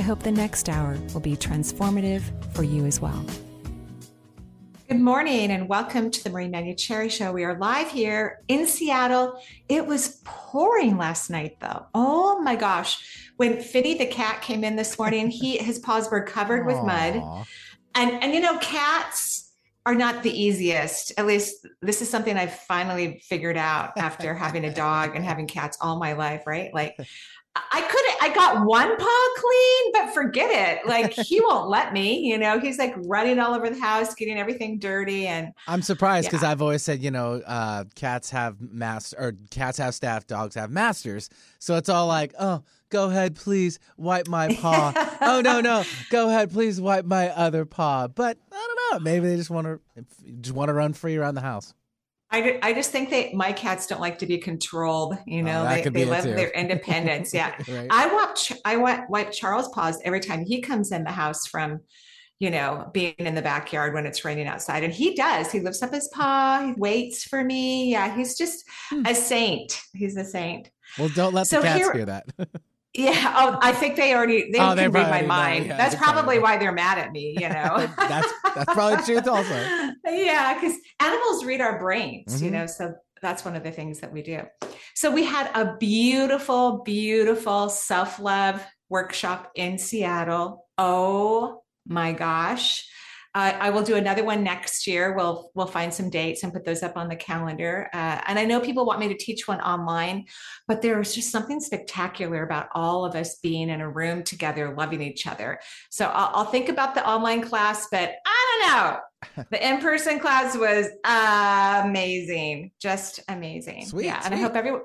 I hope the next hour will be transformative for you as well. Good morning and welcome to the Marie Manuchehri Show. We are live here in Seattle. It was pouring last night though. Oh my gosh. When Finny the cat came in this morning, he his paws were covered Aww. with mud. And and you know, cats are not the easiest. At least this is something I've finally figured out after having a dog and having cats all my life, right? Like I couldn't, I got one paw clean, but forget it. Like he won't let me, you know, he's like running all over the house, getting everything dirty. And I'm surprised because yeah. I've always said, you know, uh, cats have master or cats have staff, dogs have masters. So it's all like, oh, go ahead, please wipe my paw. oh, no, no, go ahead, please wipe my other paw. But I don't know. Maybe they just want to, just want to run free around the house. I, I just think that my cats don't like to be controlled. You oh, know, oh, they, they love their independence. Yeah. right. I watch, I wipe Charles' paws every time he comes in the house from, you know, being in the backyard when it's raining outside. And he does. He lifts up his paw, he waits for me. Yeah. He's just hmm. a saint. He's a saint. Well, don't let so the cats here, hear that. Yeah. Oh, I think they already they oh, can read my mind. Yeah, that's probably why they're mad at me. You know. that's that's probably truth also. Yeah, because animals read our brains. Mm-hmm. You know, so that's one of the things that we do. So we had a beautiful, beautiful self love workshop in Seattle. Oh my gosh. Uh, I will do another one next year. We'll we'll find some dates and put those up on the calendar. Uh, and I know people want me to teach one online, but there's just something spectacular about all of us being in a room together, loving each other. So I'll, I'll think about the online class, but I don't know. the in-person class was amazing, just amazing. Sweet, yeah, sweet. and I hope everyone.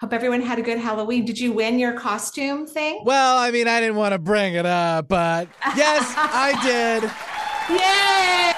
Hope everyone had a good Halloween. Did you win your costume thing? Well, I mean, I didn't want to bring it up, but yes, I did. Yay!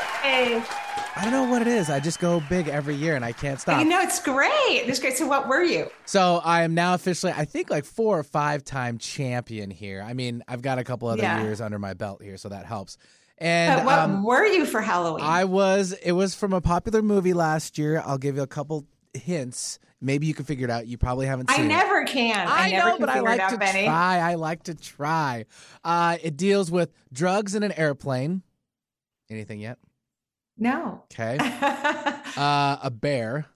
I don't know what it is. I just go big every year and I can't stop. You know, it's great. It's great. So, what were you? So, I am now officially, I think, like four or five time champion here. I mean, I've got a couple other yeah. years under my belt here, so that helps. And but what um, were you for Halloween? I was. It was from a popular movie last year. I'll give you a couple hints. Maybe you can figure it out. You probably haven't seen. I never can. I, I never know, but I like to Benny. try. I like to try. Uh, it deals with drugs in an airplane. Anything yet? No. Okay. uh, a bear.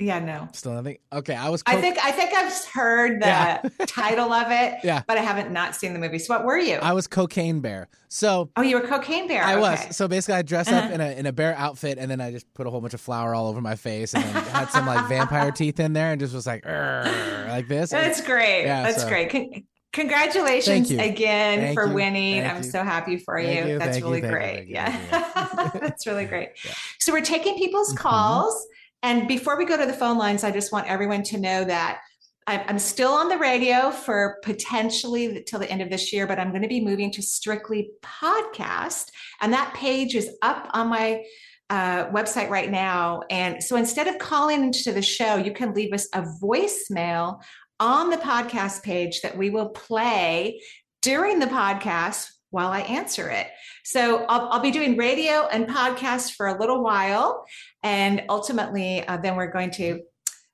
Yeah, no. Still nothing. Okay, I was. Co- I think I think I've heard the yeah. title of it. Yeah, but I haven't not seen the movie. So what were you? I was cocaine bear. So oh, you were cocaine bear. I okay. was. So basically, I dressed uh-huh. up in a in a bear outfit, and then I just put a whole bunch of flour all over my face, and then had some like vampire teeth in there, and just was like like this. That's great. Yeah, That's so. great. Can, Congratulations again Thank for you. winning. Thank I'm you. so happy for you. you. That's really great. Yeah. That's really great. So we're taking people's mm-hmm. calls. And before we go to the phone lines, I just want everyone to know that I'm still on the radio for potentially till the end of this year, but I'm going to be moving to strictly podcast. And that page is up on my uh, website right now. And so instead of calling into the show, you can leave us a voicemail on the podcast page that we will play during the podcast while I answer it. So I'll, I'll be doing radio and podcast for a little while. And ultimately, uh, then we're going to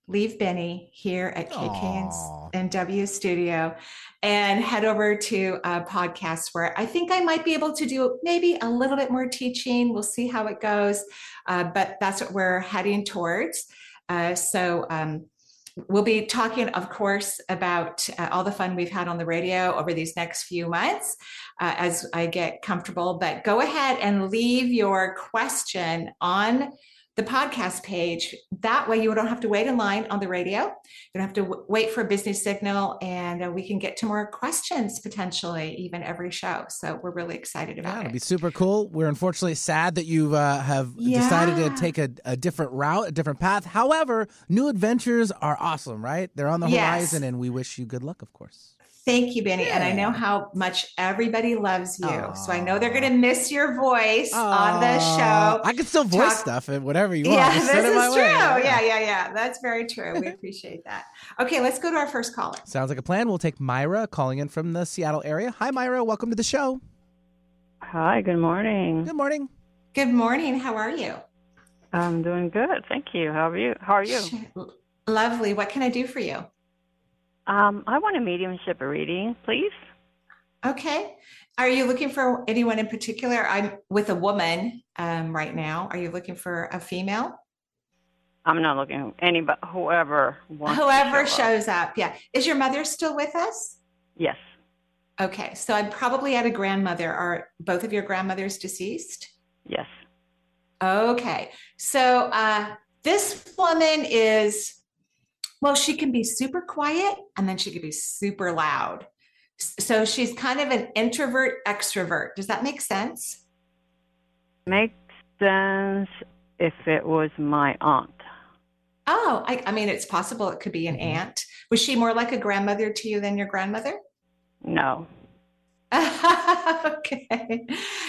leave Benny here at KKNW studio and head over to a podcast where I think I might be able to do maybe a little bit more teaching. We'll see how it goes. Uh, but that's what we're heading towards. Uh, so, um, We'll be talking, of course, about uh, all the fun we've had on the radio over these next few months uh, as I get comfortable. But go ahead and leave your question on the podcast page. That way, you don't have to wait in line on the radio. You don't have to w- wait for a business signal, and uh, we can get to more questions potentially even every show. So we're really excited about yeah, it. It'll be super cool. We're unfortunately sad that you uh, have yeah. decided to take a, a, different route, a different path. However, new adventures are awesome, right? They're on the yes. horizon, and we wish you good luck, of course. Thank you, Benny. Yeah. And I know how much everybody loves you. Aww. So I know they're going to miss your voice Aww. on the show. I can still voice Talk- stuff and whatever you want. Yeah, Just this is true. Yeah. yeah, yeah, yeah. That's very true. We appreciate that. Okay, let's go to our first caller. Sounds like a plan. We'll take Myra calling in from the Seattle area. Hi, Myra. Welcome to the show. Hi, good morning. Good morning. Good morning. How are you? I'm doing good. Thank you. How are you? How are you? Lovely. What can I do for you? Um, I want a mediumship reading, please. Okay. Are you looking for anyone in particular? I'm with a woman um, right now. Are you looking for a female? I'm not looking anybody, whoever Whoever show shows up. up. Yeah. Is your mother still with us? Yes. Okay. So I'm probably at a grandmother. Are both of your grandmothers deceased? Yes. Okay. So uh, this woman is well, she can be super quiet and then she can be super loud. So she's kind of an introvert extrovert. Does that make sense? Makes sense if it was my aunt. Oh, I, I mean, it's possible it could be an mm-hmm. aunt. Was she more like a grandmother to you than your grandmother? No. okay.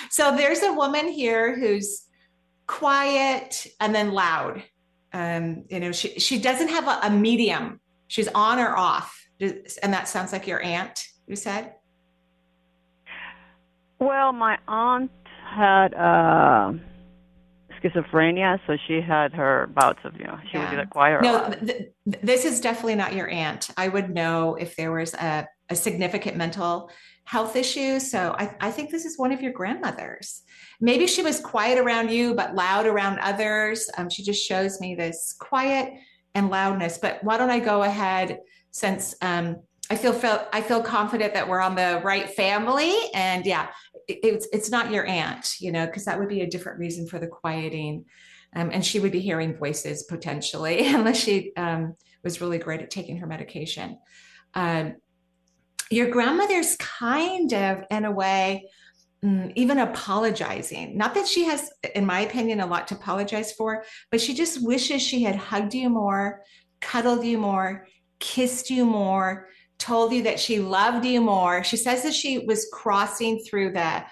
So there's a woman here who's quiet and then loud um, you know, she she doesn't have a, a medium. She's on or off, and that sounds like your aunt. You said. Well, my aunt had uh, schizophrenia, so she had her bouts of you know she yeah. would get quiet. No, th- this is definitely not your aunt. I would know if there was a, a significant mental health issue. So I, I think this is one of your grandmothers. Maybe she was quiet around you, but loud around others. Um, she just shows me this quiet and loudness. But why don't I go ahead since um, I feel, feel I feel confident that we're on the right family. And yeah, it, it's it's not your aunt, you know, because that would be a different reason for the quieting. Um, and she would be hearing voices potentially, unless she um, was really great at taking her medication. Um, your grandmother's kind of, in a way, mm, even apologizing. Not that she has, in my opinion, a lot to apologize for, but she just wishes she had hugged you more, cuddled you more, kissed you more, told you that she loved you more. She says that she was crossing through the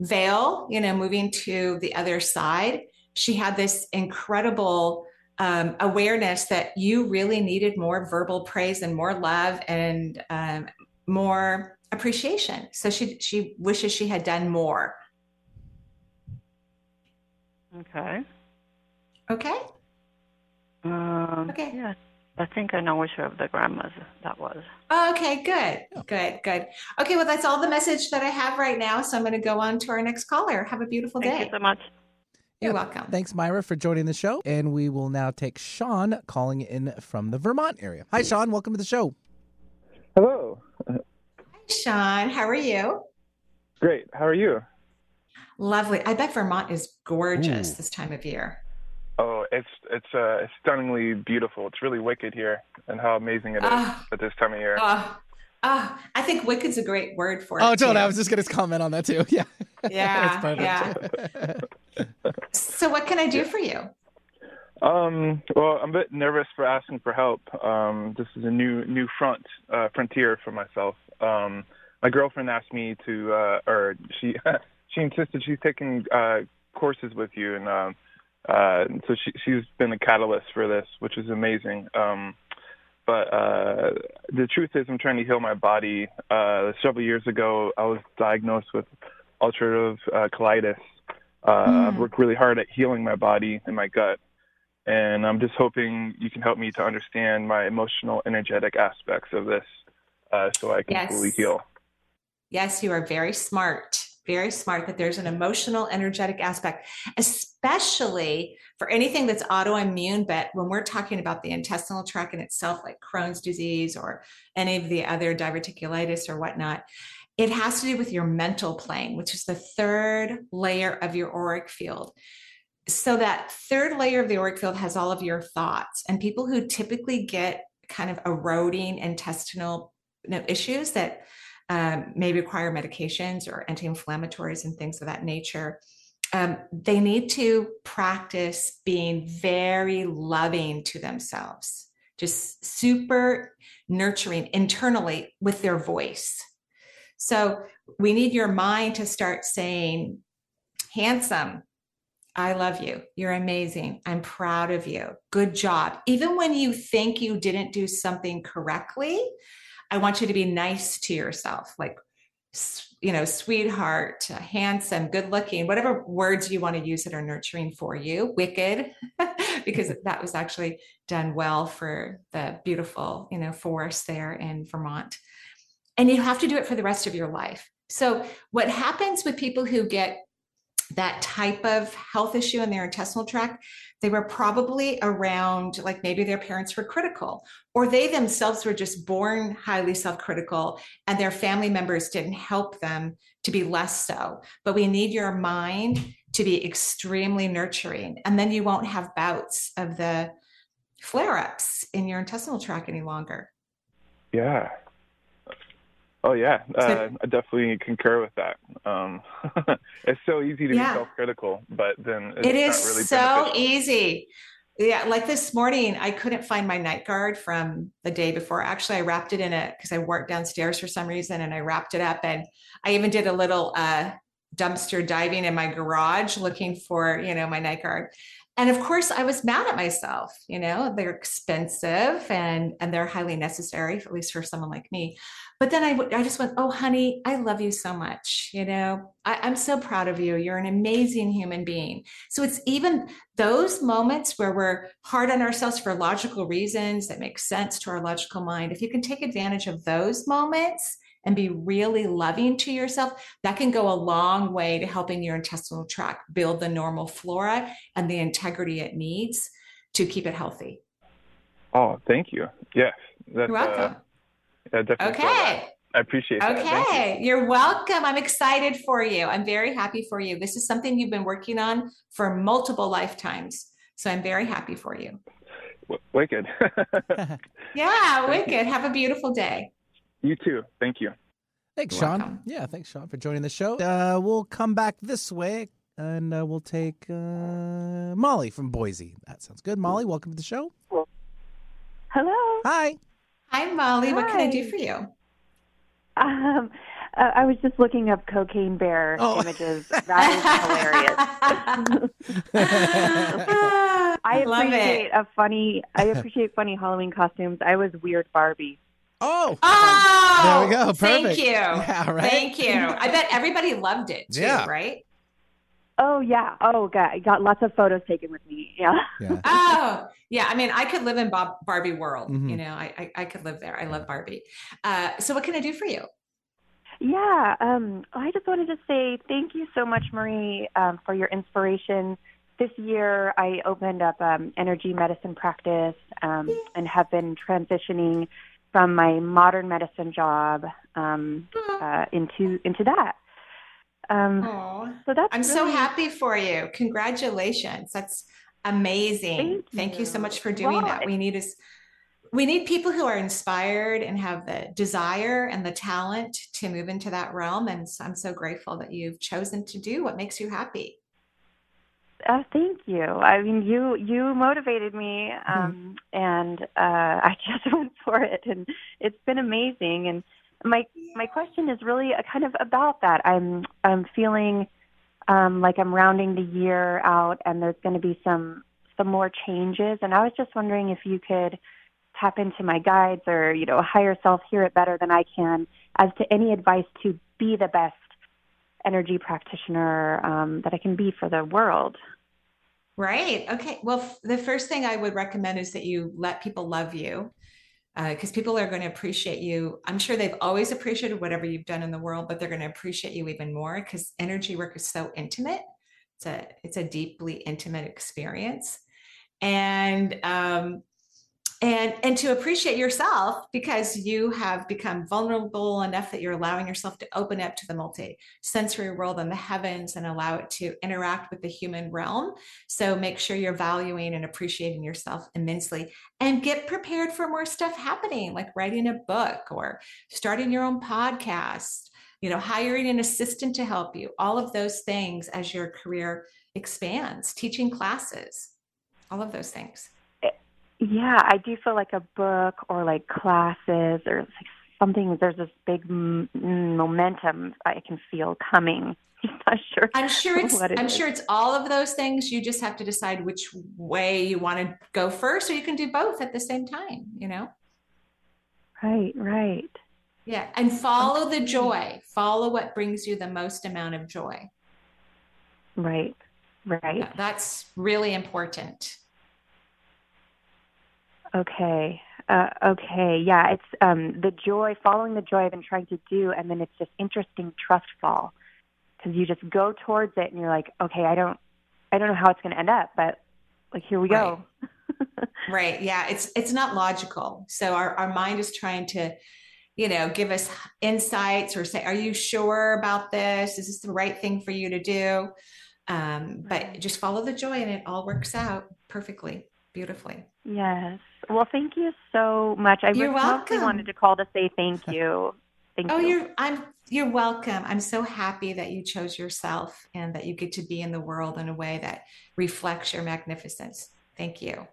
veil, you know, moving to the other side. She had this incredible um, awareness that you really needed more verbal praise and more love and um, more appreciation. So she she wishes she had done more. Okay. Okay. Um, okay. Yeah, I think I know which of the grandmas that was. Okay, good, good, good. Okay, well, that's all the message that I have right now. So I'm going to go on to our next caller. Have a beautiful Thank day. Thank you so much. You're welcome. Thanks, Myra, for joining the show. And we will now take Sean calling in from the Vermont area. Hi, Sean. Welcome to the show. Hello. Hi, Sean. How are you? Great. How are you? Lovely. I bet Vermont is gorgeous Ooh. this time of year. Oh, it's it's uh stunningly beautiful. It's really wicked here, and how amazing it is uh, at this time of year. Uh, uh, I think wicked's a great word for oh, it. Oh, totally. I was just going to comment on that too. Yeah. Yeah. yeah. so, what can I do for you? Um, well, I'm a bit nervous for asking for help. Um, this is a new new front uh, frontier for myself. Um, my girlfriend asked me to, uh, or she she insisted she's taking uh, courses with you, and uh, uh, so she she's been a catalyst for this, which is amazing. Um, but uh, the truth is, I'm trying to heal my body. Uh, several years ago, I was diagnosed with ulcerative uh, colitis. Uh, mm. I've worked really hard at healing my body and my gut and I'm just hoping you can help me to understand my emotional, energetic aspects of this, uh, so I can yes. fully heal. Yes, you are very smart. Very smart that there's an emotional, energetic aspect, especially for anything that's autoimmune. But when we're talking about the intestinal tract in itself, like Crohn's disease or any of the other diverticulitis or whatnot, it has to do with your mental plane, which is the third layer of your auric field so that third layer of the auric field has all of your thoughts and people who typically get kind of eroding intestinal issues that um, may require medications or anti-inflammatories and things of that nature um, they need to practice being very loving to themselves just super nurturing internally with their voice. So we need your mind to start saying, handsome, I love you. You're amazing. I'm proud of you. Good job. Even when you think you didn't do something correctly, I want you to be nice to yourself, like, you know, sweetheart, uh, handsome, good looking, whatever words you want to use that are nurturing for you, wicked, because that was actually done well for the beautiful, you know, forest there in Vermont. And you have to do it for the rest of your life. So, what happens with people who get that type of health issue in their intestinal tract, they were probably around like maybe their parents were critical, or they themselves were just born highly self critical and their family members didn't help them to be less so. But we need your mind to be extremely nurturing, and then you won't have bouts of the flare ups in your intestinal tract any longer. Yeah, Oh yeah, uh, I definitely concur with that. Um, it's so easy to yeah. be self-critical, but then it's it is really so beneficial. easy. Yeah, like this morning, I couldn't find my night guard from the day before. Actually, I wrapped it in it because I worked downstairs for some reason, and I wrapped it up. And I even did a little uh, dumpster diving in my garage looking for, you know, my night guard and of course i was mad at myself you know they're expensive and and they're highly necessary at least for someone like me. But then I, I just went oh honey i love you so much you know? I, i'm so proud of you. You're an amazing human being. So it's even those moments where we're hard on ourselves for logical reasons that make sense to our logical mind if you can take advantage of those moments and be really loving to yourself, that can go a long way to helping your intestinal tract build the normal flora and the integrity it needs to keep it healthy. Oh, thank you. Yes. That's, You're welcome. Uh, yeah, okay. I appreciate that. Okay. You. You're welcome. I'm excited for you. I'm very happy for you. This is something you've been working on for multiple lifetimes. So I'm very happy for you. W- wicked. yeah, wicked. Have a beautiful day. You too. Thank you. Thanks, You're Sean. Welcome. Yeah, thanks, Sean, for joining the show. Uh, we'll come back this way and uh, we'll take uh, Molly from Boise. That sounds good. Molly, welcome to the show. Hello. Hi. Hi, Molly. Hi. What can I do for you? Um, uh, I was just looking up cocaine bear oh. images. That is hilarious. I appreciate a funny. I appreciate funny Halloween costumes. I was weird Barbie. Oh, oh, there we go. Perfect. Thank you. Yeah, right. Thank you. I bet everybody loved it too, yeah. right? Oh yeah. Oh god, I got lots of photos taken with me. Yeah. yeah. oh yeah. I mean, I could live in Bob Barbie world. Mm-hmm. You know, I, I, I could live there. I love Barbie. Uh, so what can I do for you? Yeah. Um, I just wanted to say thank you so much, Marie, um, for your inspiration. This year, I opened up um, energy medicine practice um, and have been transitioning from my modern medicine job um, uh, into into that. Um, so that's I'm really... so happy for you. Congratulations. That's amazing. Thank you, Thank you so much for doing well, that. We need is we need people who are inspired and have the desire and the talent to move into that realm. And so I'm so grateful that you've chosen to do what makes you happy. Uh, thank you. I mean, you you motivated me, mm-hmm. um, mm-hmm. and uh, I just went for it, and it's been amazing. And my my question is really a kind of about that. I'm I'm feeling um, like I'm rounding the year out, and there's going to be some some more changes. And I was just wondering if you could tap into my guides or you know higher self hear it better than I can as to any advice to be the best energy practitioner um, that I can be for the world. Right. Okay. Well, f- the first thing I would recommend is that you let people love you because uh, people are going to appreciate you. I'm sure they've always appreciated whatever you've done in the world, but they're going to appreciate you even more because energy work is so intimate. It's a it's a deeply intimate experience, and um, and and to appreciate yourself because you have become vulnerable enough that you're allowing yourself to open up to the multi-sensory world and the heavens and allow it to interact with the human realm. So make sure you're valuing and appreciating yourself immensely and get prepared for more stuff happening like writing a book or starting your own podcast you know hiring an assistant to help you all of those things as your career expands teaching classes all of those things Yeah, I do feel like a book or like classes or like something. There's this big m- momentum I can feel coming. I'm not sure. I'm sure it's. I'm is. sure it's all of those things. You just have to decide which way you want to go first, or you can do both at the same time. You know. Right. Right. Yeah, and follow the joy. Follow what brings you the most amount of joy. Right. Right. That's really important. Okay. Uh, okay. Yeah. It's um, the joy, following the joy I've been trying to do, and then it's just interesting trust fall because you just go towards it, and you're like, okay, I don't, I don't know how it's going to end up, but like here we go. Right. right. Yeah. It's it's not logical. So our our mind is trying to you know, give us insights or say, are you sure about this? Is this the right thing for you to do? Um, but just follow the joy and it all works out perfectly, beautifully. Yes. Well, thank you so much. I you're mostly wanted to call to say thank you. Thank oh, you. you're I'm you're welcome. I'm so happy that you chose yourself and that you get to be in the world in a way that reflects your magnificence. Thank you.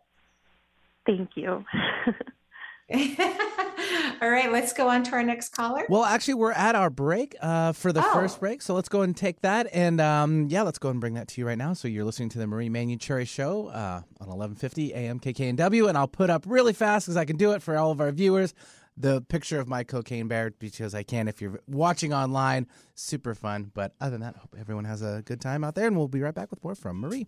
Thank you. All right, let's go on to our next caller. Well, actually, we're at our break uh, for the oh. first break, so let's go and take that. And um, yeah, let's go and bring that to you right now. So you're listening to the Marie Manuchehri Show uh, on 1150 AM KKNW, and I'll put up really fast because I can do it for all of our viewers the picture of my cocaine bear because I can if you're watching online. Super fun. But other than that, I hope everyone has a good time out there, and we'll be right back with more from Marie.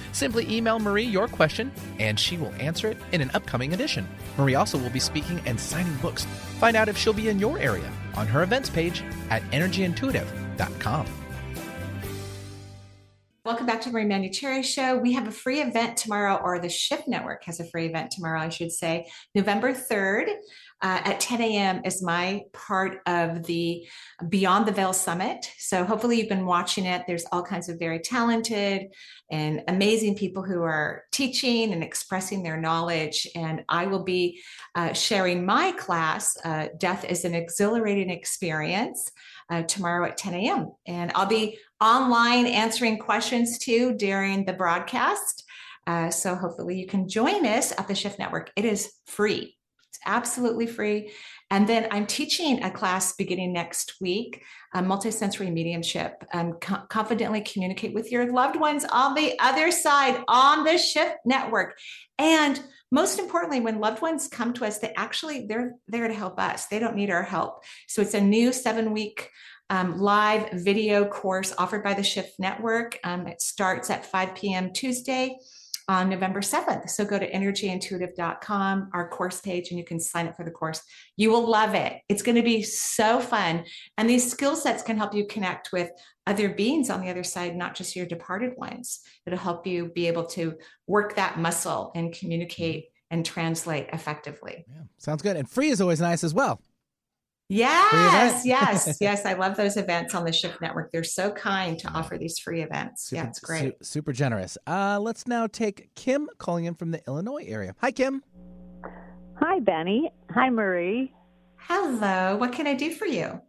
Simply email Marie your question and she will answer it in an upcoming edition. Marie also will be speaking and signing books. Find out if she'll be in your area on her events page at energyintuitive.com. Welcome back to Marie Manuchehri Show. We have a free event tomorrow, or the Shift Network has a free event tomorrow, I should say, November 3rd uh, at 10 a.m. is my part of the Beyond the Veil Summit. So hopefully you've been watching it. There's all kinds of very talented and amazing people who are teaching and expressing their knowledge. And I will be uh, sharing my class, uh, Death is an Exhilarating Experience uh, tomorrow at 10 a.m. And I'll be online answering questions too during the broadcast. Uh, so hopefully you can join us at the Shift Network. It is free. Absolutely free. And then I'm teaching a class beginning next week, uh, multisensory mediumship. Um, co- confidently communicate with your loved ones on the other side on the Shift Network. And most importantly, when loved ones come to us, they actually they're there to help us. They don't need our help. So it's a new seven week um, live video course offered by the Shift Network. Um, it starts at 5 p.m. Tuesday on November 7th. So go to energyintuitive.com, our course page, and you can sign up for the course. You will love it. It's going to be so fun. And these skill sets can help you connect with other beings on the other side, not just your departed ones. It'll help you be able to work that muscle and communicate and translate effectively. Yeah, sounds good. And free is always nice as well. Yes, yes, yes. I love those events on the Shift Network. They're so kind to offer these free events. Super, yeah, it's great. Su- super generous. Uh, let's now take Kim calling in from the Illinois area. Hi, Kim. Hi, Benny. Hi, Marie. Hello. What can I do for you?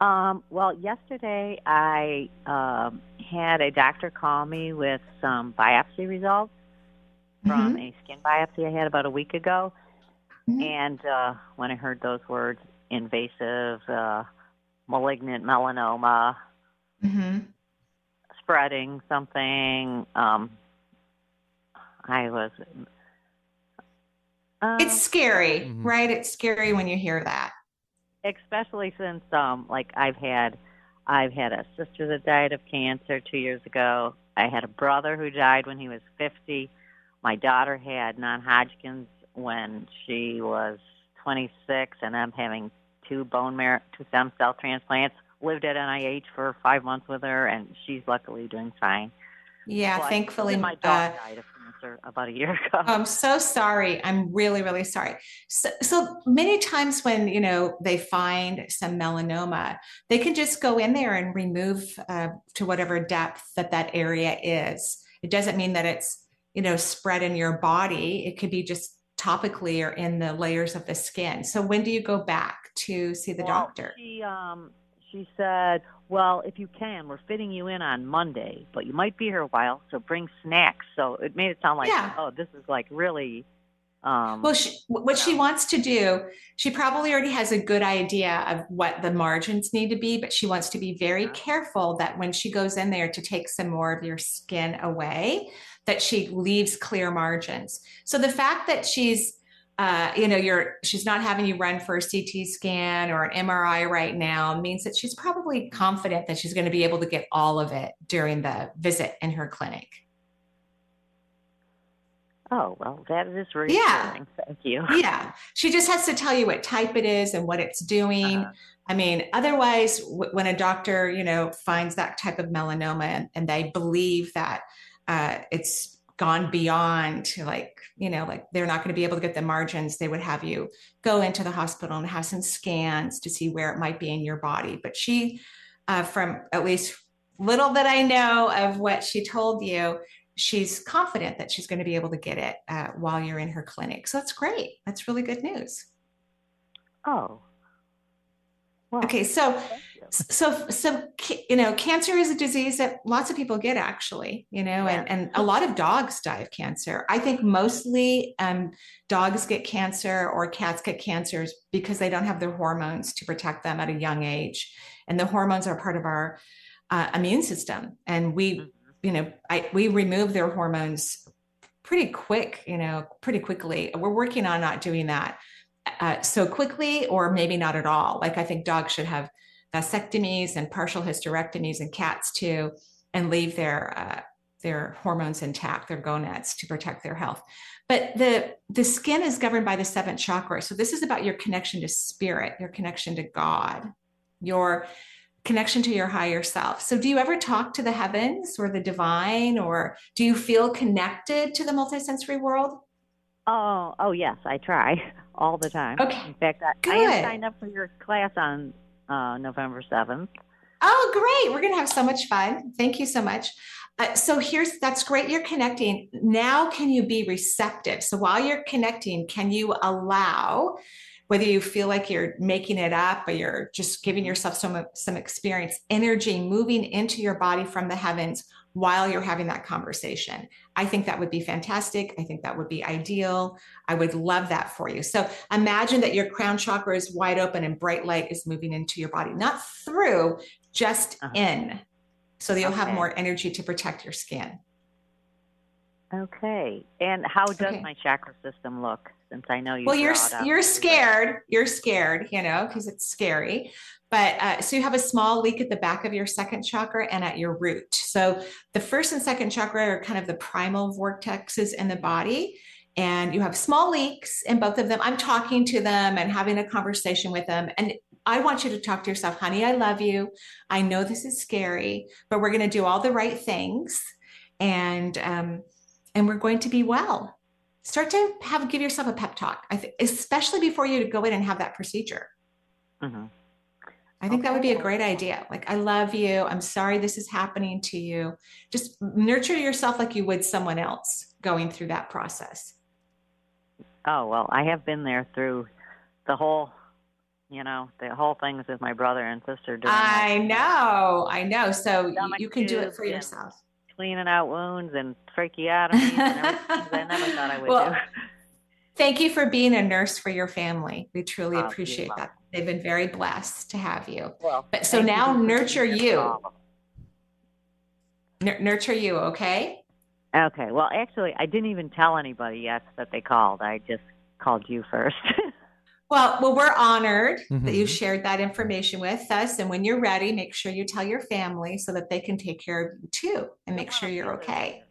Um, well, yesterday I um, had a doctor call me with some biopsy results from mm-hmm. a skin biopsy I had about a week ago. Mm-hmm. And uh, when I heard those words, invasive, uh, malignant melanoma, mm-hmm. spreading something. Um, I was. Uh, it's scary, mm-hmm. right? It's scary when you hear that. Especially since, um, like, I've had, I've had a sister that died of cancer two years ago. I had a brother who died when he was fifty. My daughter had non-Hodgkin's when she was 26, and I'm having two bone marrow, two stem cell transplants. Lived at NIH for five months with her, and she's luckily doing fine. Yeah, well, thankfully, my dog uh, died of cancer about a year ago. I'm so sorry. I'm really, really sorry. So, so many times when you know they find some melanoma, they can just go in there and remove uh, to whatever depth that that area is. It doesn't mean that it's you know spread in your body. It could be just topically or in the layers of the skin. So when do you go back to see the well, doctor? She um she said, "Well, if you can, we're fitting you in on Monday, but you might be here a while, so bring snacks." So it made it sound like, yeah. "Oh, this is like really." Um, well, she, what she wants to do, she probably already has a good idea of what the margins need to be, but she wants to be very careful that when she goes in there to take some more of your skin away, that she leaves clear margins. So the fact that she's uh, you know, you're she's not having you run for a CT scan or an MRI right now means that she's probably confident that she's going to be able to get all of it during the visit in her clinic. Oh, well, that is reassuring. Yeah. Thank you. Yeah. She just has to tell you what type it is and what it's doing. Uh-huh. I mean, otherwise, w- when a doctor, you know, finds that type of melanoma and, and they believe that uh, it's gone beyond like you know like they're not going to be able to get the margins they would have you go into the hospital and have some scans to see where it might be in your body but she uh, from at least little that i know of what she told you she's confident that she's going to be able to get it uh, while you're in her clinic so that's great that's really good news oh Wow. Okay, so so so you know, cancer is a disease that lots of people get actually, you know, yeah. and and a lot of dogs die of cancer. I think mostly um, dogs get cancer or cats get cancers because they don't have their hormones to protect them at a young age, and the hormones are part of our uh, immune system, and we, mm-hmm. You know, I, we remove their hormones pretty quick, you know, pretty quickly. We're working on not doing that uh, so quickly or maybe not at all. Like I think dogs should have vasectomies and partial hysterectomies and cats too, and leave their uh, their hormones intact, their gonads to protect their health. But the the skin is governed by the seventh chakra. So this is about your connection to spirit, your connection to God, your connection to your higher self. So do you ever talk to the heavens or the divine or do you feel connected to the multisensory world? Oh, oh yes, I try all the time. Okay. In fact, I, Good. I signed up for your class on uh, November seventh. Oh, great! We're gonna have so much fun. Thank you so much. Uh, so here's that's great. You're connecting. Now, can you be receptive? So while you're connecting, can you allow? Whether you feel like you're making it up or you're just giving yourself some some experience, energy moving into your body from the heavens while you're having that conversation. I think that would be fantastic. I think that would be ideal. I would love that for you. So imagine that your crown chakra is wide open and bright light is moving into your body, not through, just uh-huh. in. So that you'll okay. have more energy to protect your skin. Okay. And how does okay. my chakra system look? Since I know you. Well, you're you're scared. You're scared, you know, because it's scary. But uh, so you have a small leak at the back of your second chakra and at your root. So the first and second chakra are kind of the primal vortexes in the body. And you have small leaks in both of them. I'm talking to them and having a conversation with them. And I want you to talk to yourself, honey, I love you. I know this is scary, but we're going to do all the right things. And, um, and we're going to be well. Start to have give yourself a pep talk, especially before you go in and have that procedure. Mm-hmm. I think okay. that would be a great idea. Like, I love you. I'm sorry this is happening to you. Just nurture yourself like you would someone else going through that process. Oh, well, I have been there through the whole, you know, the whole things with my brother and sister doing. I know. I know. So you can do it for yourself. Cleaning out wounds and tracheotomies and everything I never thought I would well, do. Thank you for being a nurse for your family. We truly oh, appreciate that. They've been very blessed to have you. Well, but so now you nurture you. N- nurture you, okay? Okay. Well, actually, I didn't even tell anybody yet that they called. I just called you first. well, well, we're honored mm-hmm. that you shared that information with us. And when you're ready, make sure you tell your family so that they can take care of you too and make sure you're okay.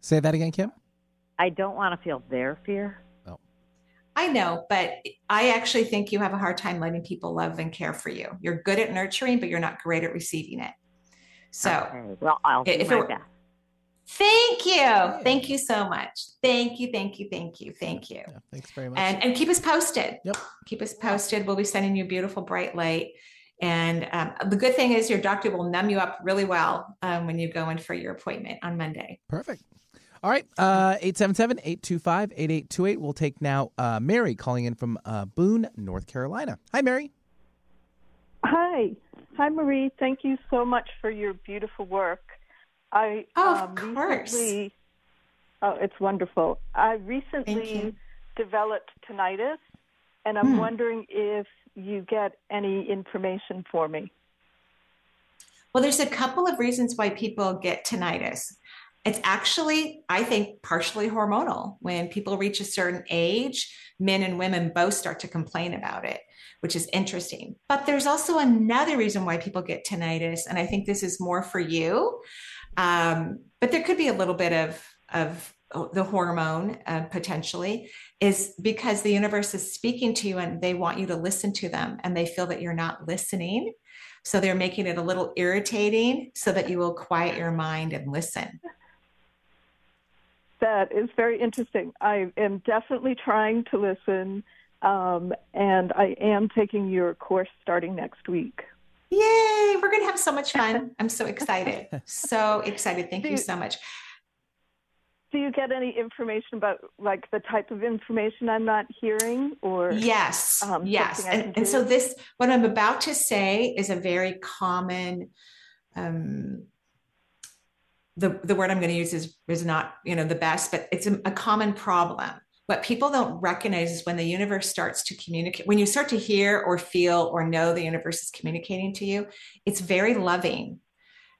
Say that again, Kim. I don't want to feel their fear. Oh. I know, but I actually think you have a hard time letting people love and care for you. You're good at nurturing, but you're not great at receiving it. So, okay. well, I'll do my it, best. Thank you. Yeah. Thank you so much. Thank you. Thank you. Thank you. Thank you. Yeah, thanks very much. And and keep us posted. Yep. Keep us posted. We'll be sending you a beautiful bright light. And um, the good thing is your doctor will numb you up really well um, when you go in for your appointment on Monday. Perfect. All right. Uh, 877-825-8828. We'll take now uh, Mary calling in from uh, Boone, North Carolina. Hi, Mary. Hi. Hi, Marie. Thank you so much for your beautiful work. I oh, of um, course. Recently, oh, it's wonderful. I recently developed tinnitus, and I'm hmm. wondering if you get any information for me. Well, there's a couple of reasons why people get tinnitus. It's actually, I think, partially hormonal. When people reach a certain age, men and women both start to complain about it, which is interesting. But there's also another reason why people get tinnitus, and I think this is more for you. Um, but there could be a little bit of of the hormone uh, potentially is because the universe is speaking to you and they want you to listen to them and they feel that you're not listening. So they're making it a little irritating so that you will quiet your mind and listen. That is very interesting. I am definitely trying to listen um, and i am taking your course starting next week Yay, we're going to have so much fun. I'm so excited. So excited. Thank you so much. Do you get any information about like the type of information I'm not hearing or Yes. Um, yes. And, and so this what I'm about to say is a very common um the the word I'm going to use is is not, you know, the best, but it's a, a common problem what people don't recognize is when the universe starts to communicate, when you start to hear or feel or know the universe is communicating to you, it's very loving.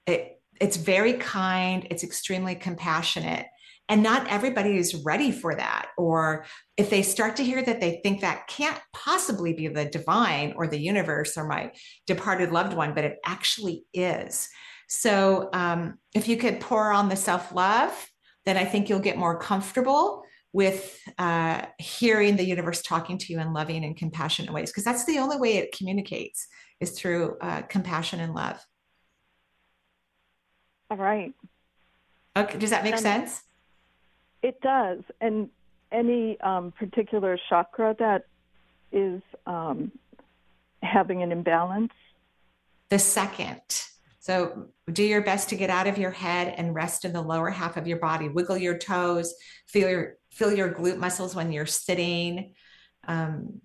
It, it's very kind. It's extremely compassionate. And not everybody is ready for that. Or if they start to hear that, they think that can't possibly be the divine or the universe or my departed loved one, but it actually is. So um, if you could pour on the self love, then I think you'll get more comfortable with uh, hearing the universe talking to you in loving and compassionate ways because that's the only way it communicates is through uh, compassion and love. All right. Okay does that make and sense? It does. And any um, particular chakra that is um, having an imbalance? The second. So do your best to get out of your head and rest in the lower half of your body. Wiggle your toes, feel your feel your glute muscles when you're sitting. Um,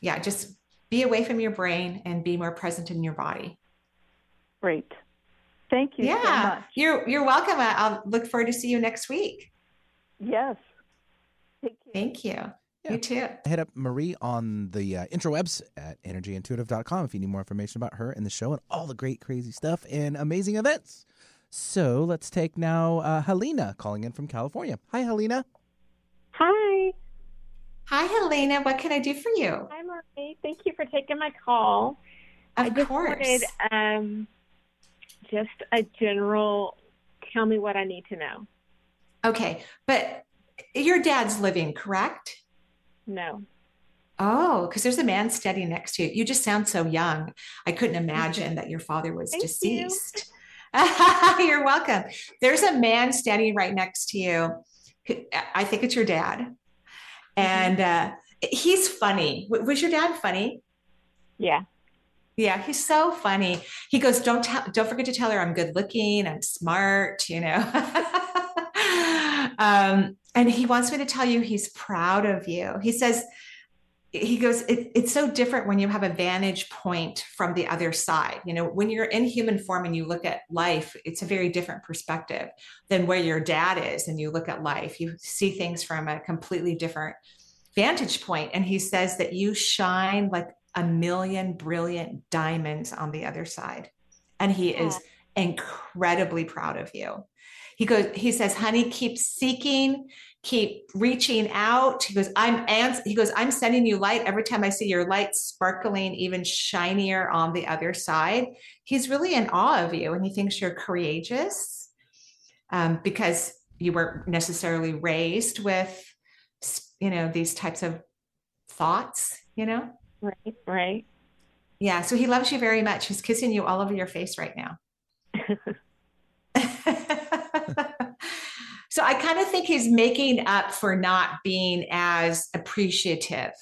yeah, just be away from your brain and be more present in your body. Great. Thank you yeah, so You're you're welcome. I'll look forward to see you next week. Yes. Thank you. Thank you. Yeah. You too. Hit up Marie on the uh, intrawebs at energyintuitive.com if you need more information about her and the show and all the great, crazy stuff and amazing events. So let's take now uh, Helena calling in from California. Hi, Helena. Hi. Hi, Helena. What can I do for you? Hi, Marie. Thank you for taking my call. Of I just course. wanted um, just a general tell me what I need to know. Okay, but your dad's living, correct? No. Oh, because there's a man standing next to you. You just sound so young. I couldn't imagine that your father was Thank deceased. You. are welcome. There's a man standing right next to you. I think it's your dad. Mm-hmm. And uh, he's funny. Was your dad funny? Yeah. Yeah, he's so funny. He goes, "Don't tell, don't forget to tell her I'm good looking, I'm smart, you know." um, and he wants me to tell you he's proud of you. He says, he goes, it, it's so different when you have a vantage point from the other side. You know, when you're in human form and you look at life, it's a very different perspective than where your dad is and you look at life. You see things from a completely different vantage point. And he says that you shine like a million brilliant diamonds on the other side. And he yeah. is incredibly proud of you he goes he says honey keep seeking keep reaching out. He goes i'm and he goes i'm sending you light every time i see your light sparkling even shinier on the other side. He's really in awe of you and he thinks you're courageous um, because you weren't necessarily raised with you know these types of thoughts you know? Right right. Yeah so he loves you very much. He's kissing you all over your face right now So I kind of think he's making up for not being as appreciative.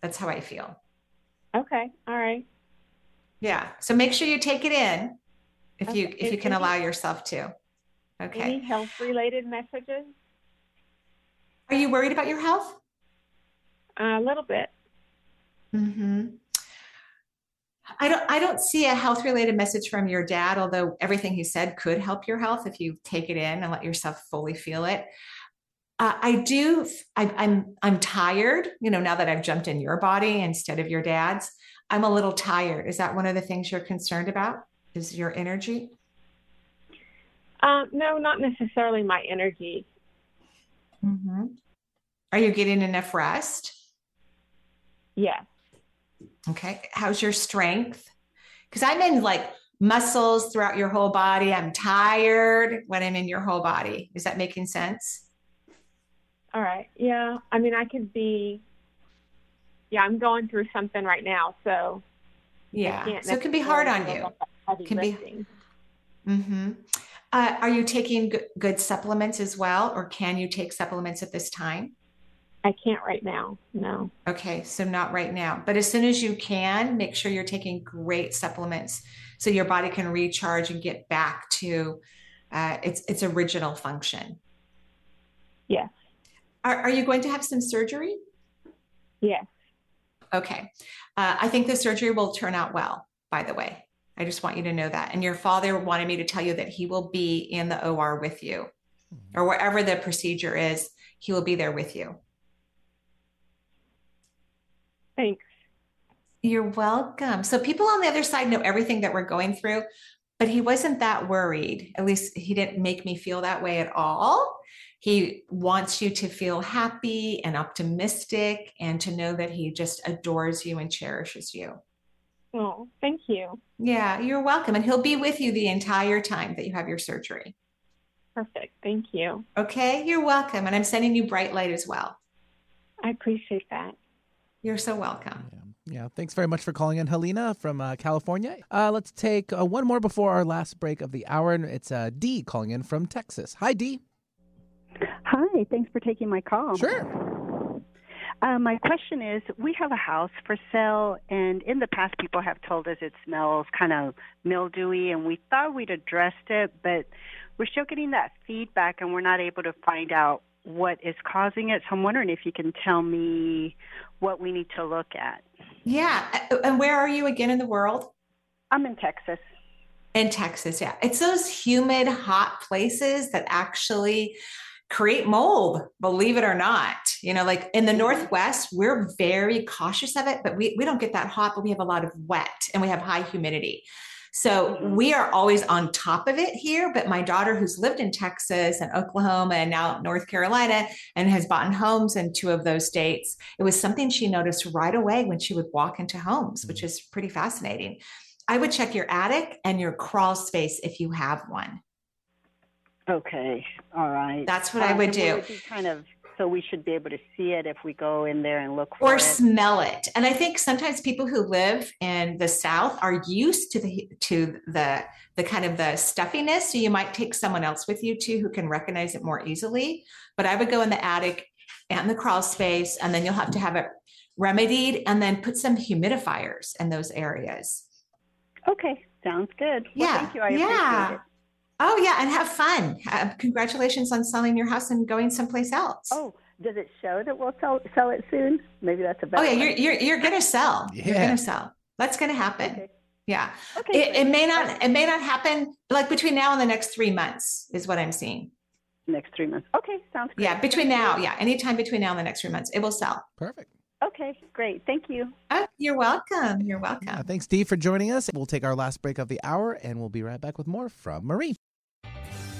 That's how I feel. Okay. All right. Yeah. So make sure you take it in if okay. you if you can allow yourself to. Okay. Any health related messages? Are you worried about your health? a little bit. Hmm. I don't. I don't see a health related message from your dad. Although everything he said could help your health if you take it in and let yourself fully feel it. Uh, I do. I, I'm. I'm tired. You know, now that I've jumped in your body instead of your dad's, I'm a little tired. Is that one of the things you're concerned about? Is your energy? Um, no, not necessarily my energy. Mm-hmm. Are you getting enough rest? Yes. Okay. How's your strength? Because I'm in like muscles throughout your whole body. I'm tired when I'm in your whole body. Is that making sense? All right. Yeah. I mean, I could be, yeah, I'm going through something right now. So, yeah. So it can be hard on you. Can lifting. be. Mm-hmm. Uh, are you taking good, good supplements as well, or can you take supplements at this time? I can't right now. No. Okay, so not right now. But as soon as you can, make sure you're taking great supplements so your body can recharge and get back to uh, its its original function. Yes. Are, are you going to have some surgery? Yes. Okay. Uh, I think the surgery will turn out well, by the way. I just want you to know that. And your father wanted me to tell you that he will be in the OR with you or wherever the procedure is, he will be there with you. Thanks. You're welcome. So people on the other side know everything that we're going through, but he wasn't that worried. At least he didn't make me feel that way at all. He wants you to feel happy and optimistic and to know that he just adores you and cherishes you. Oh, thank you. Yeah, you're welcome. And he'll be with you the entire time that you have your surgery. Perfect. Thank you. Okay, you're welcome. And I'm sending you bright light as well. I appreciate that. You're so welcome. Yeah, yeah. thanks very much for calling in, Helena from uh, California. Uh, let's take uh, one more before our last break of the hour, and it's uh, Dee calling in from Texas. Hi, Dee. Hi, thanks for taking my call. Sure. Uh, my question is we have a house for sale, and in the past, people have told us it smells kind of mildewy, and we thought we'd addressed it, but we're still getting that feedback, and we're not able to find out what is causing it. So I'm wondering if you can tell me what we need to look at. Yeah. Uh, and where are you again in the world? I'm in Texas. In Texas, yeah. It's those humid, hot places that actually create mold, believe it or not. You know, like in the mm-hmm. Northwest, we're very cautious of it, but we, we don't get that hot, but we have a lot of wet and we have high humidity. So we are always on top of it here. But my daughter, who's lived in Texas and Oklahoma and now North Carolina and has bought homes in two of those states, it was something she noticed right away when she would walk into homes, which is pretty fascinating. I would check your attic and your crawl space if you have one. Okay. All right. That's what um, I would do. Would kind of so we should be able to see it if we go in there and look for or it. smell it. And I think sometimes people who live in the South are used to the to the the kind of the stuffiness. So you might take someone else with you too who can recognize it more easily. But I would go in the attic and the crawl space, and then you'll have to have it remedied, and then put some humidifiers in those areas. Okay, sounds good. Well, yeah, thank you. I yeah. Oh yeah, and have fun. Uh, congratulations on selling your house and going someplace else. Oh, does it show that we'll sell sell it soon? Maybe that's a better. Oh yeah, you're you're you're gonna sell. Yeah. You're gonna sell. That's gonna happen. Okay. Yeah. Okay. It, it, may not it may not happen like between now and the next three months is what I'm seeing. Next three months. Okay, sounds good. Yeah, between now, yeah, anytime between now and the next three months, it will sell. Perfect. Okay, great. Thank you. Oh, you're welcome. You're welcome. Yeah, thanks, Steve, for joining us. We'll take our last break of the hour and we'll be right back with more from Marie.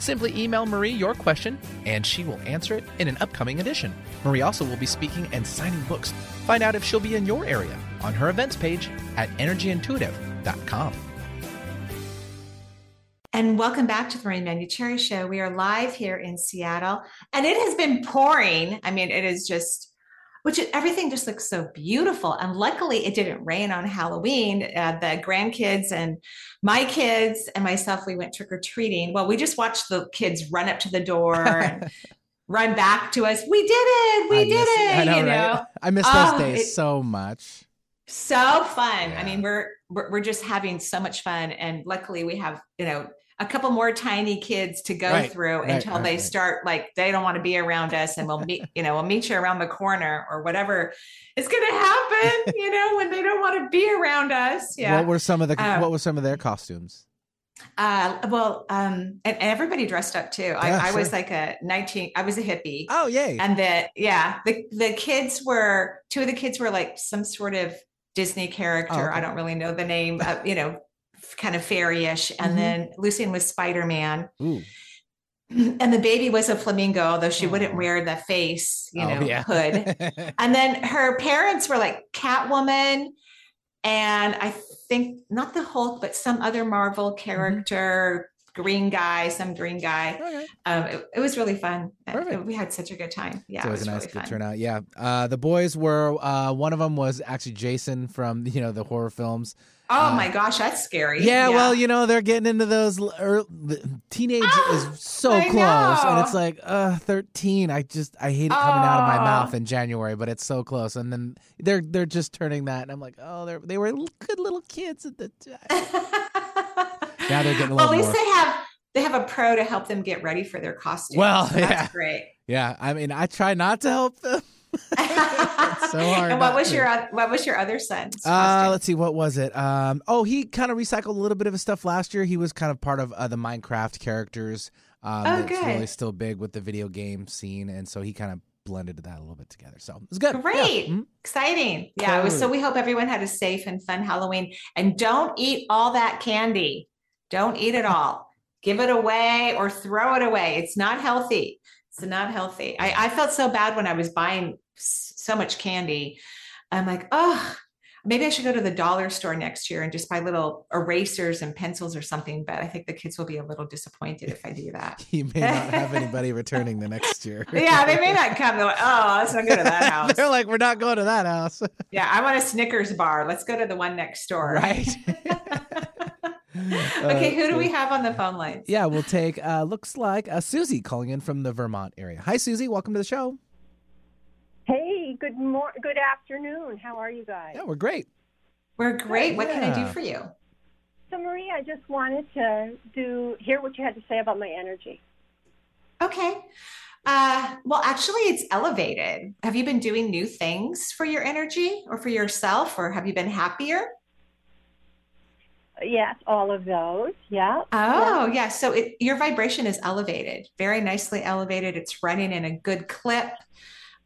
Simply email Marie your question, and she will answer it in an upcoming edition. Marie also will be speaking and signing books. Find out if she'll be in your area on her events page at energyintuitive.com. And welcome back to the Marie Manuchehri Show. We are live here in Seattle, and it has been pouring. I mean, it is just which everything just looks so beautiful. And luckily, it didn't rain on Halloween. Uh, the grandkids and my kids and myself, we went trick or treating. Well, we just watched the kids run up to the door and run back to us. We did it. We I did miss, it. I know, you know? Right? I miss those oh, days it, so much. So fun. Yeah. I mean, we're, we're we're just having so much fun, and luckily, we have you know a couple more tiny kids to go right, through right, until right, they start like they don't want to be around us and we'll meet you know we'll meet you around the corner or whatever is going to happen you know when they don't want to be around us yeah what were some of the um, what were some of their costumes uh, well, um, and, and, everybody dressed up too. I, yeah, I was like a 19, I was a hippie. Oh, yay. And the, yeah, the, the kids were, two of the kids were like some sort of Disney character. Oh, okay. I don't really know the name, uh, you know, kind of fairy-ish, and mm-hmm. then Lucian was Spider-Man. And the baby was a flamingo, although she wouldn't wear the face, you oh, know, yeah. hood. and then her parents were like Catwoman, and I think not the Hulk, but some other Marvel mm-hmm. character, mm-hmm. green guy, some green guy. Okay. Um, it, it, was really fun. It, we had such a good time. Yeah, it was, a nice really good turnout. Yeah, uh, the boys were. Uh, one of them was actually Jason from you know the horror films. Oh uh, my gosh, that's scary. Yeah, yeah, well, you know, they're getting into those early, teenage ah, is so I close know. and it's like, uh, 13. I just I hate it coming oh. out of my mouth in January, but it's so close. And then they're they're just turning that and I'm like, "Oh, they they were good little kids at the time." now they're getting a little well, At least more. they have they have a pro to help them get ready for their costumes. Well, so yeah. great. Yeah, I mean, I try not to help them so hard. And what was to. your what was your other son? Uh, let's see, what was it? Um, oh, he kind of recycled a little bit of his stuff last year. He was kind of part of uh, the Minecraft characters. Um, oh, good. really still big with the video game scene, and so he kind of blended that a little bit together. So it was good. Great. Yeah. Mm-hmm. Exciting. Yeah. Was so we hope everyone had a safe and fun Halloween. And don't eat all that candy. Don't eat it all. Give it away or throw it away. It's not healthy. It's not healthy. I, I felt so bad when I was buying so much candy. I'm like, oh, maybe I should go to the dollar store next year and just buy little erasers and pencils or something. But I think the kids will be a little disappointed if I do that. you may not have anybody returning the next year. yeah, they may not come. They're like, oh, let's not go to that house. They're like, we're not going to that house. yeah, I want a Snickers bar. Let's go to the one next door. Right. okay, who do we have on the phone lines? Yeah, we'll take uh looks like uh Susie calling in from the Vermont area. Hi Susie, welcome to the show. Hey, good mor- good afternoon. How are you guys? Yeah, we're great. We're great. What yeah. can I do for you? So Marie, I just wanted to do hear what you had to say about my energy. Okay. Uh, well, actually, it's elevated. Have you been doing new things for your energy or for yourself, or have you been happier? Yes, all of those. Yeah. Oh, yeah. yeah. So it, your vibration is elevated, very nicely elevated. It's running in a good clip.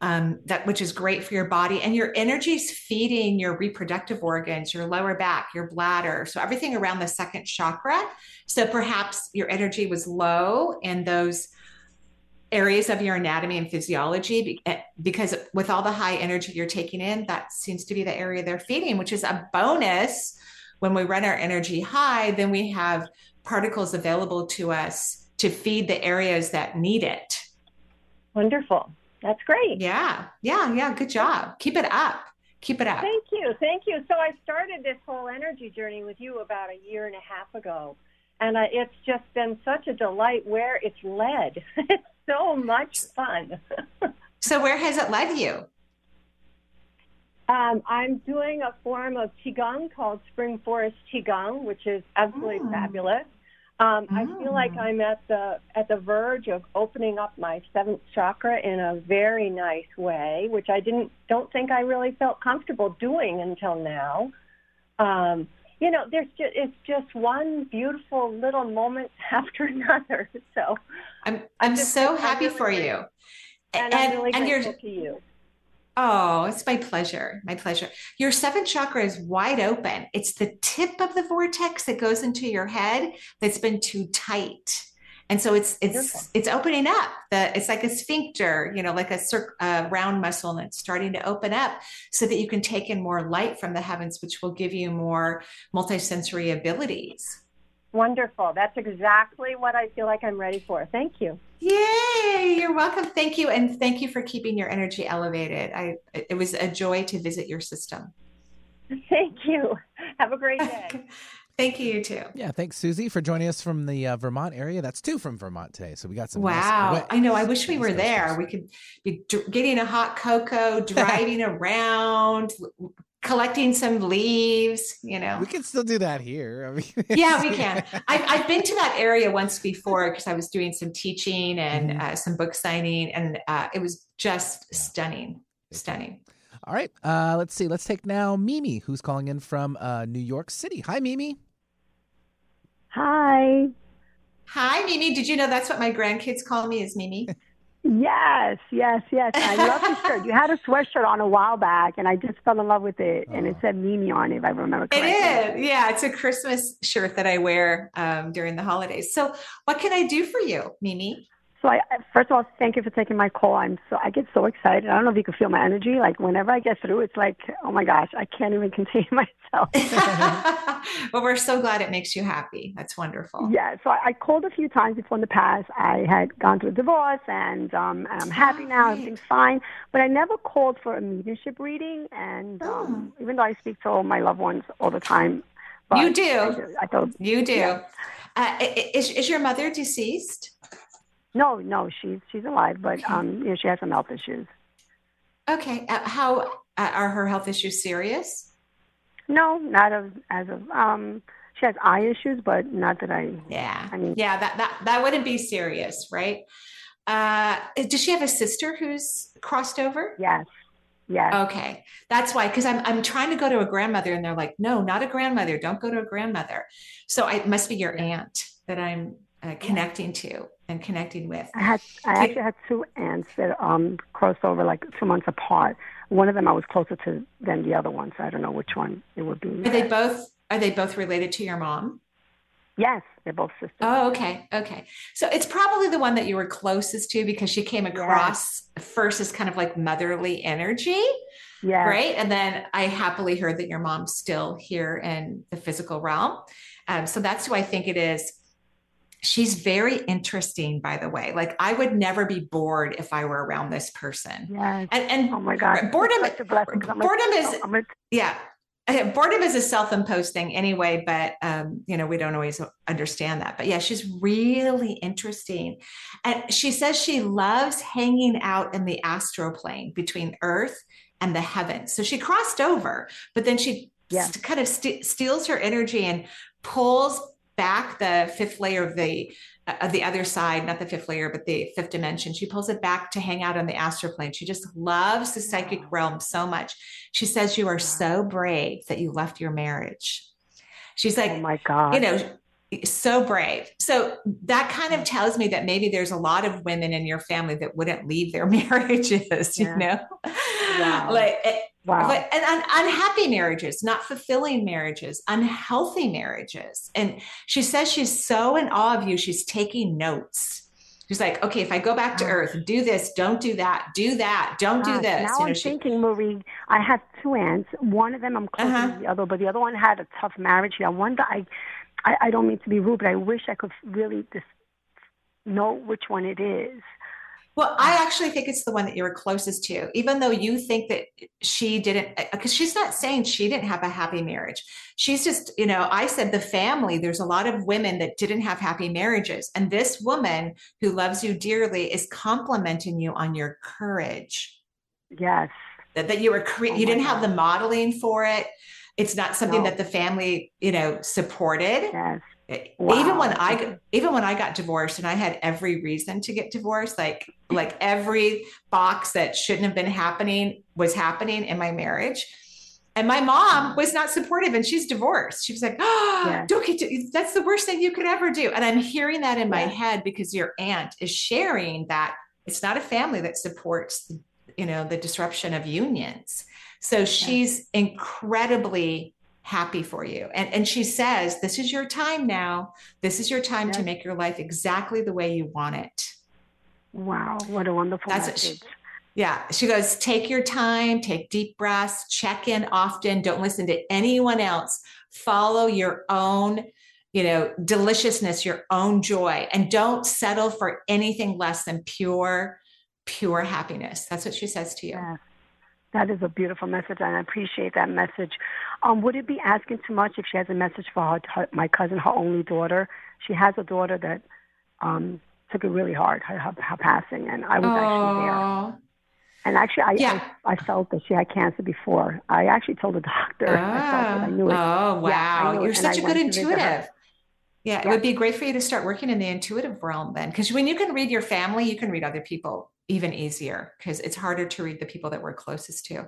Um, that which is great for your body and your energy is feeding your reproductive organs your lower back your bladder so everything around the second chakra so perhaps your energy was low in those areas of your anatomy and physiology eh, because with all the high energy you're taking in that seems to be the area they're feeding which is a bonus when we run our energy high, then we have particles available to us to feed the areas that need it. Wonderful. That's great. Yeah. Yeah. Yeah. Good job. Keep it up. Keep it up. Thank you. Thank you. So I started this whole energy journey with you about a year and a half ago. And uh, it's just been such a delight where it's led. it's so much fun. so, where has it led you? Um, I'm doing a form of Qigong called Spring Forest Qigong, which is absolutely oh. fabulous. Um, oh. I feel like mm. I'm at the at the verge of opening up my seventh chakra in a very nice way, which I didn't don't think I really felt comfortable doing until now. Um, you know, there's just it's just one beautiful little moment after another. So I'm I'm, I'm so happy really for you, and, and, I'm really and grateful to you. Oh, it's my pleasure. My pleasure. Your seventh chakra is wide open. It's the tip of the vortex that goes into your head that's been too tight. and so it's it's Beautiful. it's opening up the it's like a sphincter you know like a, cir- a round muscle and it's starting to open up so that you can take in more light from the heavens which will give you more multisensory abilities wonderful that's exactly what i feel like i'm ready for thank you yay you're welcome thank you and thank you for keeping your energy elevated i it was a joy to visit your system thank you have a great day Thank you, you too. Yeah, thanks, Susie, for joining us from the uh, Vermont area. That's two from Vermont today, so we got some. Wow, nice, I know. I wish we were there. We could be d- getting a hot cocoa, driving around, collecting some leaves. You know, we can still do that here. I mean, yeah, we can. I've, I've been to that area once before because I was doing some teaching and mm-hmm. uh, some book signing, and uh, it was just yeah. stunning, stunning. All right, uh, let's see. Let's take now Mimi, who's calling in from uh, New York City. Hi, Mimi. Hi. Hi, Mimi. Did you know that's what my grandkids call me is Mimi? yes, yes, yes. I love the shirt. You had a sweatshirt on a while back, and I just fell in love with it. And it oh. said Mimi on it, if I remember correctly. It is. Yeah, it's a Christmas shirt that I wear um, during the holidays. So, what can I do for you, Mimi? So I first of all, thank you for taking my call. I'm so I get so excited. I don't know if you can feel my energy. Like whenever I get through, it's like, oh my gosh, I can't even contain myself. well, we're so glad it makes you happy. That's wonderful. Yeah. So I, I called a few times before in the past. I had gone through a divorce, and um, I'm happy oh, now. Right. Everything's fine. But I never called for a mediumship reading, and um, oh. even though I speak to all my loved ones all the time, you do. I, I thought you do. Yeah. Uh, is is your mother deceased? No, no, she's she's alive, but okay. um, you know, she has some health issues. Okay, uh, how uh, are her health issues serious? No, not of, as of um, she has eye issues, but not that I. Yeah, I mean, yeah, that that that wouldn't be serious, right? Uh, does she have a sister who's crossed over? Yes. Yeah. Okay. That's why, because I'm I'm trying to go to a grandmother, and they're like, no, not a grandmother. Don't go to a grandmother. So I, it must be your aunt that I'm uh, connecting to and connecting with. I had I actually had two aunts that um crossed over like two months apart. One of them I was closer to than the other one, so I don't know which one it would be. Are they both are they both related to your mom? Yes, they're both sisters. Oh, okay. Okay. So it's probably the one that you were closest to because she came across yes. first as kind of like motherly energy. Yeah. Right. And then I happily heard that your mom's still here in the physical realm. Um, so that's who I think it is she's very interesting by the way. Like i would never be bored if i were around this person. Yeah and, and oh my god boredom boredom is yeah. Boredom is a self-imposed thing anyway but um, you know we don't always understand that. But yeah she's really interesting. And she says she loves hanging out in the astral plane between earth and the heavens. So she crossed over but then she yeah. st- kind of st- steals her energy and pulls back the fifth layer of the of the other side, not the fifth layer, but the fifth dimension. She pulls it back to hang out on the astral plane. She just loves the psychic realm so much. She says, You are so brave that you left your marriage. She's like, Oh my God. You know, so brave. So that kind of tells me that maybe there's a lot of women in your family that wouldn't leave their marriages, yeah. you know? Wow. Like Wow. But, and un, unhappy marriages, not fulfilling marriages, unhealthy marriages. And she says she's so in awe of you, she's taking notes. She's like, okay, if I go back to Earth, do this, don't do that, do that, don't do this. Now you know, I'm she, thinking, Marie, I have two aunts. One of them I'm close uh-huh. to the other, but the other one had a tough marriage. I wonder, I, I, I don't mean to be rude, but I wish I could really just know which one it is. Well, I actually think it's the one that you were closest to, even though you think that she didn't, because uh, she's not saying she didn't have a happy marriage. She's just, you know, I said the family, there's a lot of women that didn't have happy marriages. And this woman who loves you dearly is complimenting you on your courage. Yes. That, that you were, cre- oh you didn't God. have the modeling for it. It's not something no. that the family, you know, supported. Yes. Wow. Even when I even when I got divorced and I had every reason to get divorced, like like every box that shouldn't have been happening was happening in my marriage. And my mom was not supportive and she's divorced. She was like, Oh, yeah. don't get to, that's the worst thing you could ever do. And I'm hearing that in my yeah. head because your aunt is sharing that it's not a family that supports, you know, the disruption of unions. So she's incredibly happy for you. And, and she says, This is your time now. This is your time to make your life exactly the way you want it. Wow, what a wonderful That's message. She, yeah, she goes, Take your time, take deep breaths, check in often, don't listen to anyone else. Follow your own you know deliciousness your own joy and don't settle for anything less than pure pure happiness that's what she says to you yeah. That is a beautiful message, and I appreciate that message. Um, would it be asking too much if she has a message for her, her, my cousin, her only daughter? She has a daughter that um, took it really hard, her, her, her passing, and I was Aww. actually there. And actually, I, yeah. I, I felt that she had cancer before. I actually told the doctor. Oh, I, I knew it. oh wow! Yeah, You're such a good intuitive. Yeah, yeah, it would be great for you to start working in the intuitive realm then, because when you can read your family, you can read other people even easier because it's harder to read the people that we're closest to.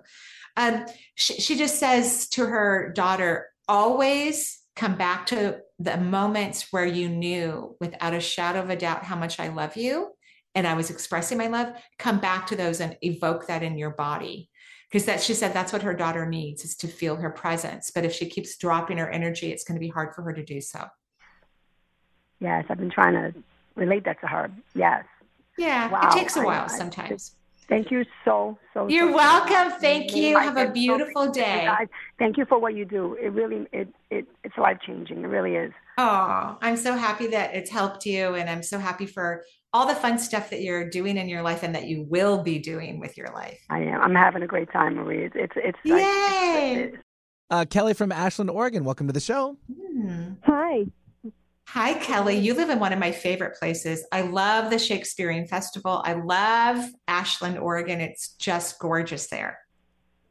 Um, she, she just says to her daughter, always come back to the moments where you knew without a shadow of a doubt how much I love you and I was expressing my love. Come back to those and evoke that in your body. Because that she said that's what her daughter needs is to feel her presence. But if she keeps dropping her energy, it's going to be hard for her to do so. Yes, I've been trying to relate that to her. Yes. Yeah, wow. it takes a while I, sometimes. I, thank you so so. You're so welcome. Much. Thank you. Have a beautiful so day. Thank you for what you do. It really it it it's life changing. It really is. Oh, I'm so happy that it's helped you, and I'm so happy for all the fun stuff that you're doing in your life and that you will be doing with your life. I am. I'm having a great time, Marie. It's it's, it's yay. It's, it's, uh, Kelly from Ashland, Oregon. Welcome to the show. Hmm. Hi. Hi, Kelly. You live in one of my favorite places. I love the Shakespearean Festival. I love Ashland, Oregon. It's just gorgeous there.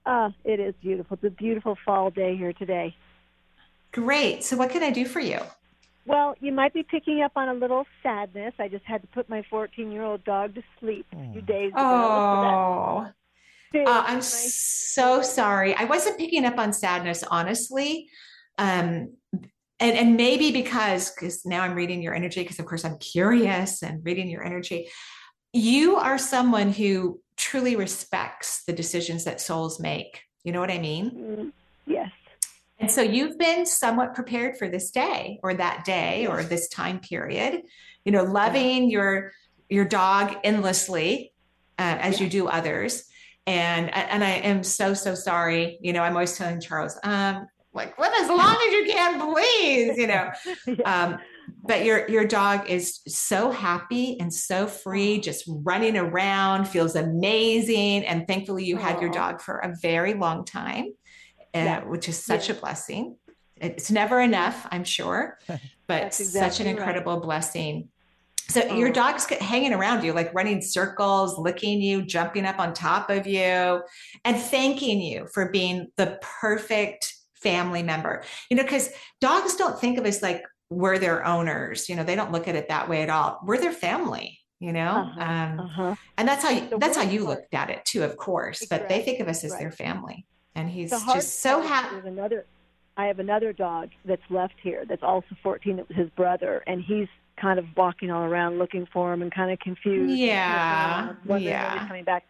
Ah, it is beautiful. It's a beautiful fall day here today. Great. So, what can I do for you? Well, you might be picking up on a little sadness. I just had to put my 14 year old dog to sleep a few days ago. Oh. So uh, I'm so sorry. I wasn't picking up on sadness, honestly. Um, and and maybe because because now i'm reading your energy because of course i'm curious and reading your energy you are someone who truly respects the decisions that souls make. You know what i mean? Mm, yes. And so you've been somewhat prepared for this day or that day or this time period you know loving your your dog endlessly uh, as you do others. And and i am so so sorry. You know i'm always telling charles um like live as long as you can please you know. Um, but your your dog is so happy and so free just running around feels amazing. And thankfully you had your dog for a very long time uh, which is such yeah. a blessing. It's never enough i'm sure but exactly such an incredible right. blessing. So your dog's hanging around you, like running circles, licking you, jumping up on top of you, and thanking you for being the perfect family member you know because dogs don't think of us like we're their owners you know they don't look at it that way at all we're their family you know uh-huh, um, uh-huh. and that's how you, that's how you looked at it too of course but they think of us as right. their family and he's just so happy another i have another dog that's left here that's also 14 that was his brother and he's kind of walking all around looking for him and kind of confused yeah yeah coming back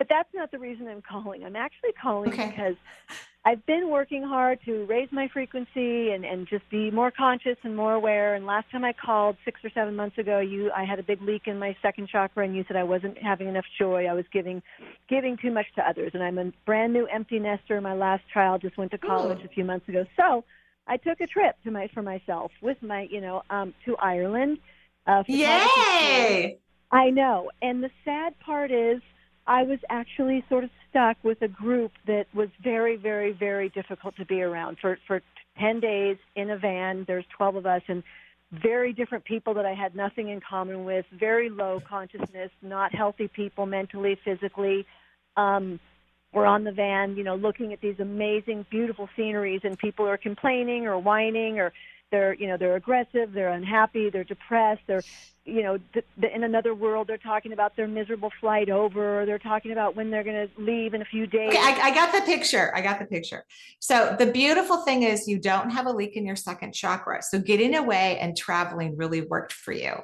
but that's not the reason I'm calling. I'm actually calling okay. because I've been working hard to raise my frequency and, and just be more conscious and more aware. And last time I called six or seven months ago, you I had a big leak in my second chakra, and you said I wasn't having enough joy. I was giving giving too much to others, and I'm a brand new empty nester. My last child just went to college Ooh. a few months ago, so I took a trip to my for myself with my you know um, to Ireland. Uh, Yay! I know, and the sad part is I was actually sort of stuck with a group that was very, very, very difficult to be around for for ten days in a van. There's twelve of us, and very different people that I had nothing in common with. Very low consciousness, not healthy people mentally, physically. Um, we're on the van, you know, looking at these amazing, beautiful sceneries, and people are complaining or whining or they're you know they're aggressive they're unhappy they're depressed they're you know th- th- in another world they're talking about their miserable flight over they're talking about when they're going to leave in a few days. Okay, I, I got the picture i got the picture. So the beautiful thing is you don't have a leak in your second chakra so getting away and traveling really worked for you.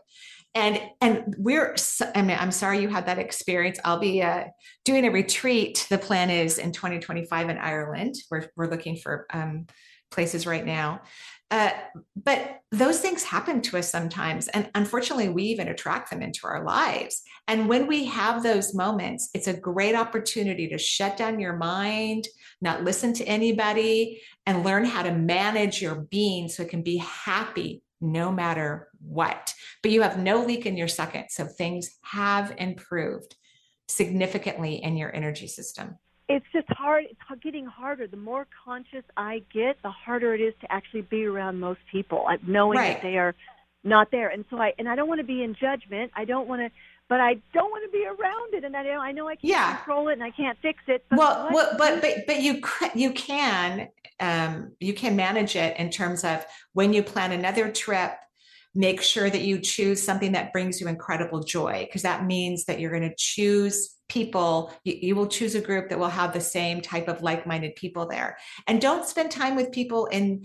And and we're I mean, i'm sorry you had that experience. I'll be uh, doing a retreat. The plan is in 2025 in ireland. We're, we're looking for um, places right now. Uh, but those things happen to us sometimes. And unfortunately, we even attract them into our lives. And when we have those moments, it's a great opportunity to shut down your mind, not listen to anybody, and learn how to manage your being so it can be happy no matter what. But you have no leak in your second. So things have improved significantly in your energy system it's just hard it's getting harder the more conscious i get the harder it is to actually be around most people knowing right. that they are not there and so i and i don't want to be in judgment i don't want to but I don't want to be around it, and I know I know I can't yeah. control it and I can't fix it. But well, well, but but but you you can um, you can manage it in terms of when you plan another trip make sure that you choose something that brings you incredible joy because that means that you're going to choose people. You, you, will choose a group that will have the same type of like-minded people there. And don't spend time with people in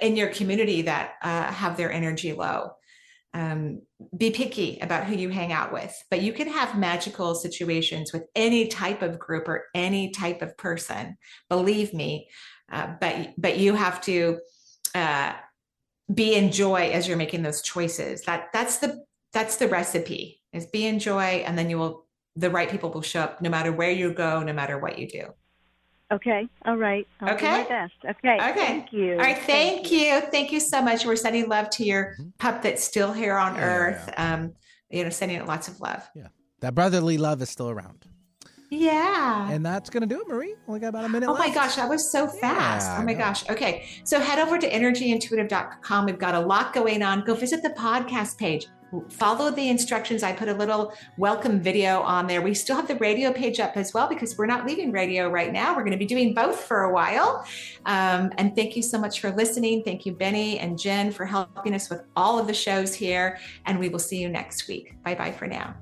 in your community that uh, have their energy low. Um, be picky about who you hang out with but you can have magical situations with any type of group or any type of person. Believe me uh, but but you have to uh, be in joy as you're making those choices. That that's the that's the recipe is be in joy and then you will the right people will show up no matter where you go no matter what you do. Okay. All right. I'll okay? my best. Okay. Okay. Thank you. All right. Thank, thank you. you. thank you so much. We're sending love to your mm-hmm. pup that's still here on yeah, earth. Yeah. um you know sending it lots of love. Yeah. That brotherly love is still around yeah. And that's going to do it, Marie. Only got about a minute oh left. my gosh, that was so fast. Yeah, oh my gosh. Okay. So head over to energyintuitive.com. We've got a lot going on. Go visit the podcast page. Follow the instructions. I put a little welcome video on there. We still have the radio page up as well because we're not leaving radio right now. We're going to be doing both for a while. Um, and thank you so much for listening. Thank you, Benny and Jen, for helping us with all of the shows here. And we will see you next week. Bye bye for now.